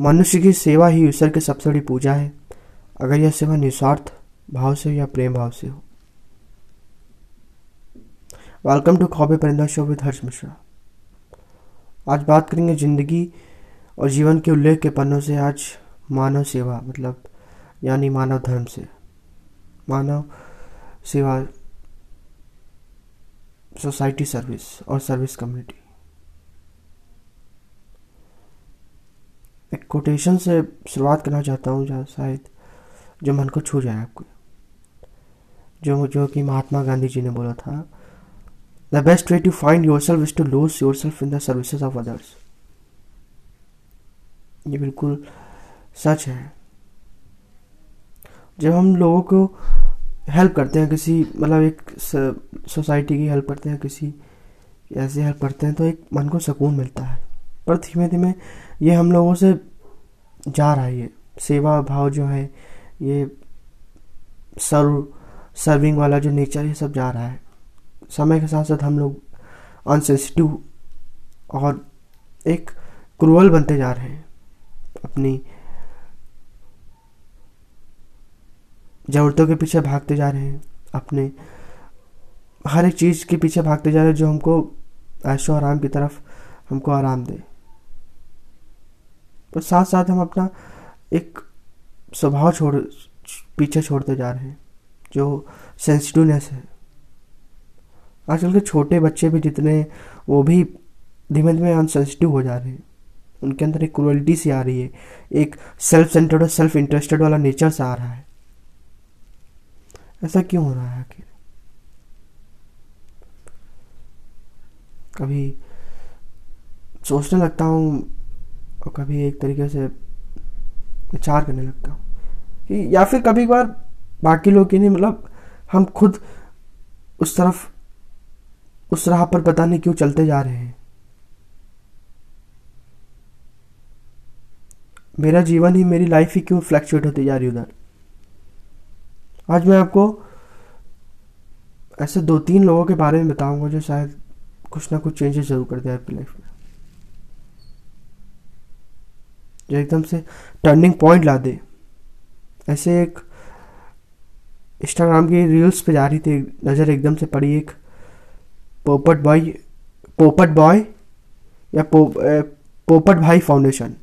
मनुष्य की सेवा ही ईश्वर की सबसे बड़ी पूजा है। अगर यह सेवा निस्वार्थ भाव से या प्रेम भाव से हो। वेलकम टू खौबे परिंदा शो विद हर्ष मिश्रा आज बात करेंगे ज़िंदगी और जीवन के उल्लेख के पन्नों से। आज मानव सेवा मतलब यानी मानव धर्म से। मानव सेवा, सोसाइटी सर्विस और सर्विस कम्युनिटी। कोटेशन से शुरुआत करना चाहता हूँ, जहाँ शायद जो मन को छू जाए आपको। जो जो कि महात्मा गांधी जी ने बोला था the best way to find yourself is to lose yourself in the services of others ये बिल्कुल सच है। जब हम लोगों को हेल्प करते हैं, किसी मतलब एक सोसाइटी की हेल्प करते हैं, किसी ऐसे हेल्प करते हैं तो एक मन को सुकून मिलता है। पर धीमे धीमे ये हम लोगों से जा रहा है ये। सेवा भाव जो है, ये सर्व सर्विंग वाला जो नेचर है सब जा रहा है। समय के साथ साथ हम लोग अनसेंसिटिव और एक क्रूअल बनते जा रहे हैं। अपनी ज़रूरतों के पीछे भागते जा रहे हैं। अपने हर एक चीज़ के पीछे भागते जा रहे हैं जो हमको ऐशो आराम की तरफ़ हमको आराम दे। तो साथ साथ हम अपना एक स्वभाव छोड़, पीछे छोड़ते जा रहे हैं, जो सेंसिटिवनेस है। आजकल के छोटे बच्चे भी जितने, वो भी धीमे धीमे अनसेंसिटिव हो जा रहे हैं। उनके अंदर एक क्रुअलिटी सी आ रही है, एक सेल्फ सेंटर्ड और सेल्फ इंटरेस्टेड वाला नेचर सा आ रहा है। ऐसा क्यों हो रहा है आखिर? कभी सोचने लगता हूँ और कभी एक तरीके से विचार करने लगता हूँ कि या फिर कभी बार बाकी लोग की नहीं मतलब हम खुद उस तरफ़, उस राह पर पता नहीं क्यों चलते जा रहे हैं। मेरा जीवन ही, मेरी लाइफ ही क्यों फ्लैक्चुएट होती जा रही उधर? आज मैं आपको ऐसे दो तीन लोगों के बारे में बताऊँगा जो शायद कुछ ना कुछ चेंजेस ज़रूर कर दे आपकी लाइफ में। जो एकदम से टर्निंग पॉइंट ला दे। ऐसे एक इंस्टाग्राम की रील्स पे जा रही थी नज़र एकदम से पड़ी एक पोपट बॉय पोपट बॉय या पो, पोपट भाई फाउंडेशन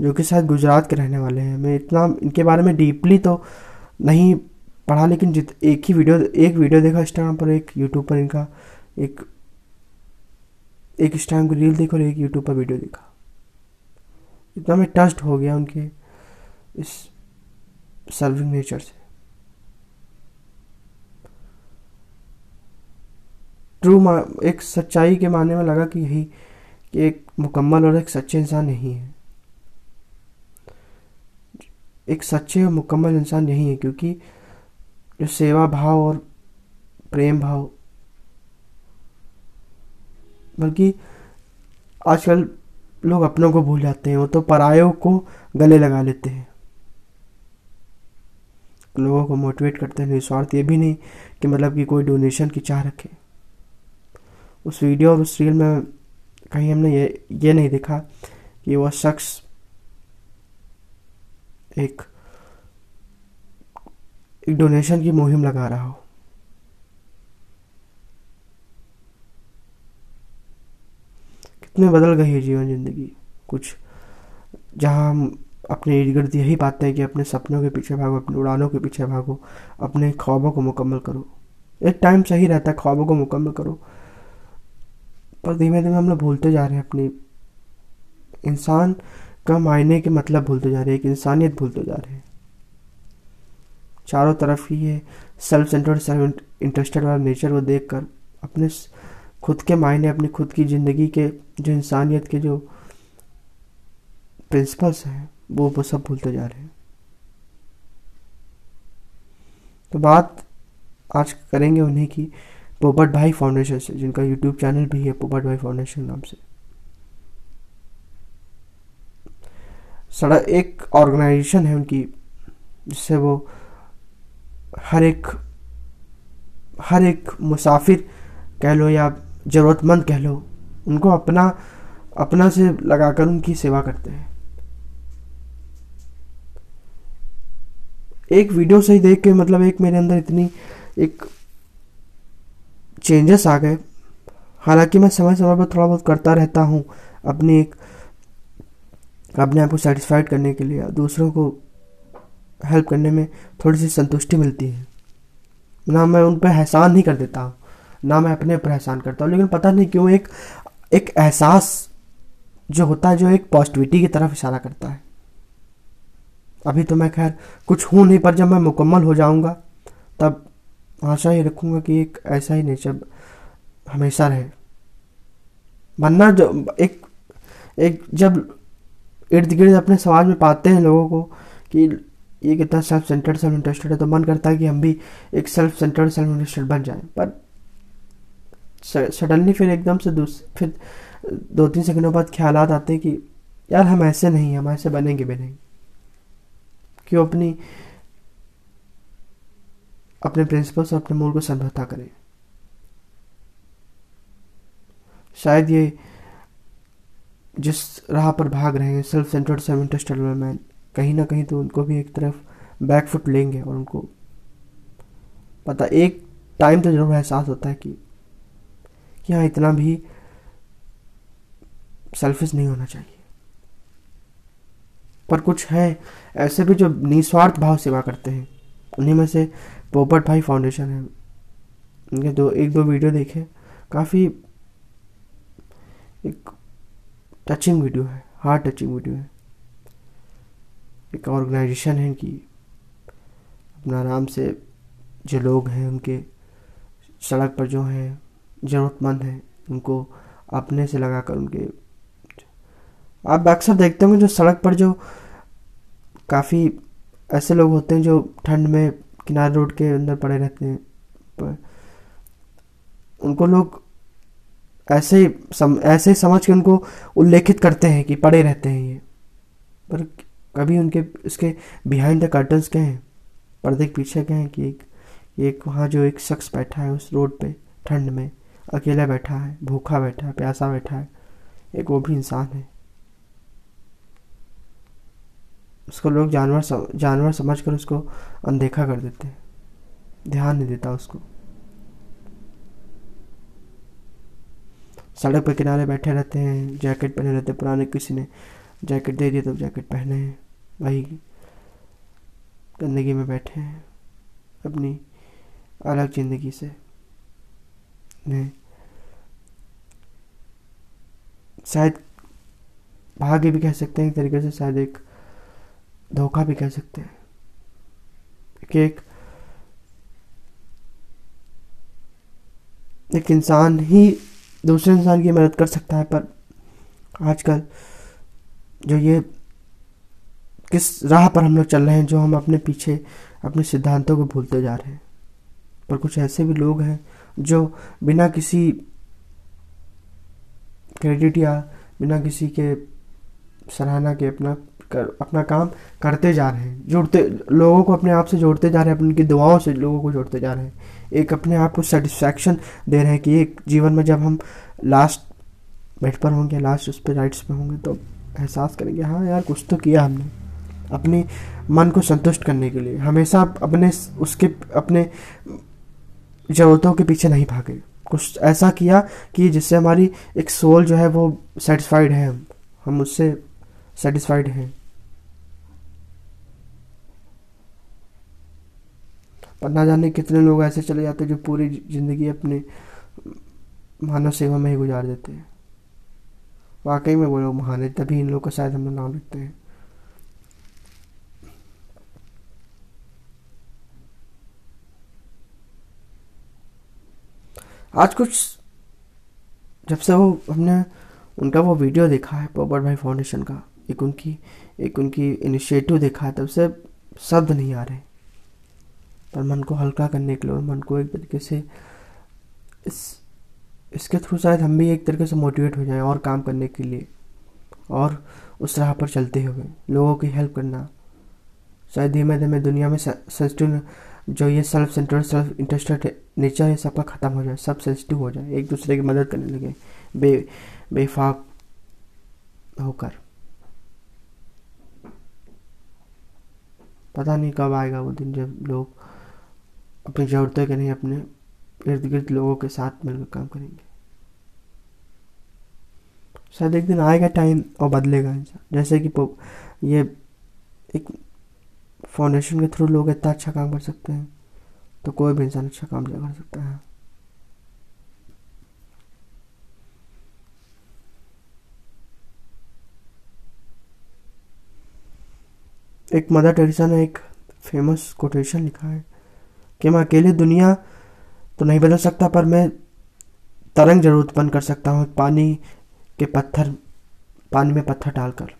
जो कि शायद गुजरात के रहने वाले हैं। मैं इतना इनके बारे में डीपली तो नहीं पढ़ा लेकिन जित एक ही वीडियो एक वीडियो देखा इंस्टाग्राम पर एक यूट्यूब पर इनका एक एक इंस्टाग्राम की रील देखा और एक यूट्यूब पर वीडियो देखा। इतना मैं टस्ट हो गया उनके इस सर्विंग नेचर से। ट्रू एक सच्चाई के मानने में लगा कि यही, कि एक मुकम्मल और एक सच्चे इंसान यही है। एक सच्चे और मुकम्मल इंसान यही है, क्योंकि जो सेवा भाव और प्रेम भाव, बल्कि आजकल लोग अपनों को भूल जाते हैं, वो तो परायों को गले लगा लेते हैं। लोगों को मोटिवेट करते हैं निस्वार्थ ये भी नहीं कि मतलब कि कोई डोनेशन की चाह रखे। उस वीडियो और उस रील में कहीं हमने ये ये नहीं देखा कि वह शख्स एक एक डोनेशन की मुहिम लगा रहा हो। कितने बदल गई है जीवन ज़िंदगी। कुछ जहाँ हम अपने इर्द गिर्द यही पाते हैं कि अपने सपनों के पीछे भागो, अपने उड़ानों के पीछे भागो, अपने ख्वाबों को मुकम्मल करो। एक टाइम सही रहता है, ख्वाबों को मुकम्मल करो। पर धीमे धीमे हम लोग भूलते जा रहे हैं अपनी। इंसान का मायने के मतलब भूलते जा रहे हैं, एक इंसानियत भूलते जा रहे हैं। चारों तरफ़ ही ये सेल्फ सेंटर्ड सेल्फ इंटरेस्टेड वाला नेचर वो देख कर अपने खुद के मायने अपनी खुद की ज़िंदगी के, जो इंसानियत के जो प्रिंसिपल्स हैं, वो वो सब भूलते जा रहे हैं। तो बात आज करेंगे उन्हीं की, पोपट भाई फाउंडेशन से, जिनका यूट्यूब चैनल भी है, पोपट भाई फाउंडेशन नाम से। सड़क, एक ऑर्गेनाइजेशन है उनकी, जिससे वो हर एक हर एक मुसाफिर कह लो या ज़रूरतमंद कह लो, उनको अपना अपना से लगाकर उनकी सेवा करते हैं। एक वीडियो से ही देख के मतलब एक मेरे अंदर इतनी एक चेंजेस आ गए। हालाँकि मैं समय समय पर थोड़ा बहुत करता रहता हूँ अपनी एक, अपने आप को सेटिस्फाइड करने के लिए। दूसरों को हेल्प करने में थोड़ी सी संतुष्टि मिलती है। ना मैं उन पर एहसान नहीं कर देता। हूँ ना मैं अपने ऊपर एहसान करता हूँ। लेकिन पता नहीं क्यों एक एक एहसास जो होता है, जो एक पॉजिटिविटी की तरफ़ इशारा करता है। अभी तो मैं खैर कुछ हूँ नहीं, पर जब मैं मुकम्मल हो जाऊँगा, तब आशा ही रखूँगा कि एक ऐसा ही नेचर हमेशा रहे। वरना जो, एक एक जब इर्द गिर्द अपने समाज में पाते हैं लोगों को कि ये कितना सेल्फ सेंटर्ड सेल्फ इंटरेस्टेड है तो मन करता है कि हम भी एक सेल्फ सेंटर्ड सेल्फ इंटरेस्टेड बन जाएँ। पर सडनली फिर एकदम से फिर, दो तीन सेकंडों बाद ख्याल आते हैं कि, यार, हम ऐसे नहीं हम ऐसे बनेंगे भी नहीं। क्यों अपनी, अपने प्रिंसिपल से अपने मूल को समझौता करें। शायद ये जिस राह पर भाग रहे हैं self centred self interested man कहीं ना कहीं तो उनको भी एक तरफ़ बैकफुट लेंगे और उनको, पता, एक टाइम तो ज़रूर एहसास होता है कि कि हाँ इतना भी सेल्फिश नहीं होना चाहिए। पर कुछ है ऐसे भी जो निस्वार्थ भाव सेवा करते हैं। उन्हीं में से पोपट भाई फाउंडेशन है। उनके दो, एक दो वीडियो देखे। काफ़ी एक टचिंग वीडियो है हार्ट टचिंग वीडियो है। एक ऑर्गेनाइजेशन है कि अपना आराम से जो लोग हैं उनके सड़क पर जो हैं ज़रूरतमंद हैं उनको अपने से लगाकर उनके आप अक्सर देखते होंगे जो सड़क पर जो काफ़ी ऐसे लोग होते हैं जो ठंड में किनारे रोड के अंदर पड़े रहते हैं पर उनको लोग ऐसे सम, ऐसे समझ के उनको उल्लेखित करते हैं कि पड़े रहते हैं ये। पर कभी उनके इसके बिहाइंड द कर्टन्स क्या हैं? पर्दे के पीछे क्या हैं कि एक एक वहाँ जो एक शख्स बैठा है उस रोड पे ठंड में? अकेला बैठा है भूखा बैठा है प्यासा बैठा है एक वो भी इंसान है। उसको लोग जानवर सम, जानवर समझकर उसको अनदेखा कर देते हैं। ध्यान नहीं देता उसको। सड़क पर किनारे बैठे रहते हैं जैकेट पहने रहते हैं पुराने किसी ने जैकेट दे दिया तो जैकेट पहने हैं वही गंदगी में बैठे हैं अपनी अलग ज़िंदगी से। ने शायद भाग्य भी कह सकते हैं, एक तरीके से शायद एक धोखा भी कह सकते हैं। कि एक एक इंसान ही दूसरे इंसान की मदद कर सकता है, पर आजकल जो ये किस राह पर हम लोग चल रहे हैं, जो हम अपने पीछे, अपने सिद्धांतों को भूलते जा रहे हैं। पर कुछ ऐसे भी लोग हैं, जो बिना किसी क्रेडिट या बिना किसी के सराहना के अपना कर, अपना काम करते जा रहे हैं। जोड़ते, लोगों को अपने आप से जोड़ते जा रहे हैं उनकी दुआओं से लोगों को जोड़ते जा रहे हैं। एक अपने आप को सेटिस्फैक्शन दे रहे हैं कि एक जीवन में जब हम लास्ट बेड पर होंगे लास्ट उस पर राइट्स पे होंगे तो एहसास करेंगे हाँ यार, कुछ तो किया हमने। अपने मन को संतुष्ट करने के लिए। हमेशा अपने, उसके, अपने ज़रूरतों के पीछे नहीं भागे। कुछ ऐसा किया कि जिससे हमारी एक सोल जो है वो सेटिस्फाइड है। हम उससे सेटिस्फाइड हैं। पर ना जाने कितने लोग ऐसे चले जाते हैं जो पूरी ज़िंदगी अपने मानव सेवा में ही गुजार देते हैं। वाकई में वो लोग महान है, तभी इन लोग का शायद हम लोग नाम लिखते हैं। आज कुछ जब से वो हमने उनका वो वीडियो देखा है पोपट भाई फाउंडेशन का, एक उनकी एक उनकी इनिशिएटिव देखा है, तब से शब्द नहीं आ रहे पर मन को हल्का करने के लिए और मन को एक तरीके से इस, इसके थ्रू शायद हम भी एक तरीके से मोटिवेट हो जाएँ और काम करने के लिए और उस राह पर चलते हुए, लोगों की हेल्प करना। शायद धीमे धीमे दुनिया में सेंसिटिव जो ये self centred self interested nature है, सबका ख़त्म हो जाए, सब सेंसिटिव हो जाए, एक दूसरे की मदद करने लगे, बे, बेफाक होकर। पता नहीं कब आएगा वो दिन जब लोग अपनी ज़रूरतें के नहीं अपने इर्द गिर्द लोगों के साथ मिलकर काम करेंगे। शायद एक दिन आएगा टाइम और बदलेगा इंसान। जैसे कि ये एक फाउंडेशन के थ्रू लोग इतना अच्छा काम कर सकते हैं तो कोई भी इंसान अच्छा काम कर सकता है। एक मदर टेरेसा ने एक फ़ेमस कोटेशन लिखा है कि मैं अकेली दुनिया तो नहीं बदल सकता, पर मैं तरंग ज़रूर उत्पन्न कर सकता हूँ पानी के पत्थर, पानी में पत्थर डालकर।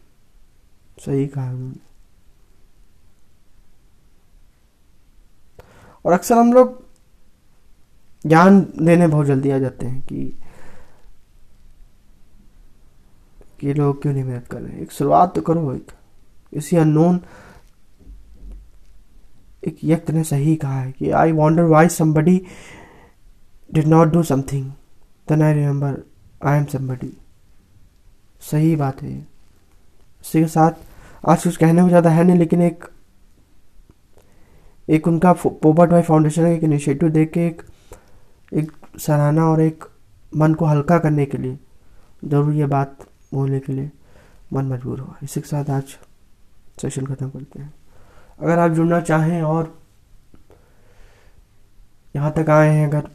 सही कहा उन्होंने। और अक्सर हम लोग ज्ञान देने बहुत जल्दी आ जाते हैं कि कि लोग क्यों नहीं मेहनत कर रहे एक शुरुआत तो करो एक। इसी अननोन एक व्यक्ति ने सही कहा है कि I wonder why somebody did not do something then I remember I am somebody सही बात है। इसी के साथ आज कुछ कहने में ज़्यादा है नहीं, लेकिन एक एक उनका पोपट भाई फाउंडेशन का एक इनिशिएटिव देख के एक एक सराहना और एक मन को हल्का करने के लिए, ज़रूर ये बात बोलने के लिए मन मजबूर हुआ। इसी के साथ आज सेशन ख़त्म करते हैं। अगर आप जुड़ना चाहें और यहाँ तक आए हैं, अगर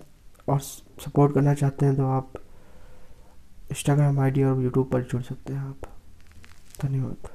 और सपोर्ट करना चाहते हैं तो आप इंस्टाग्राम आईडी और यूट्यूब पर जुड़ सकते हैं आप। धन्यवाद।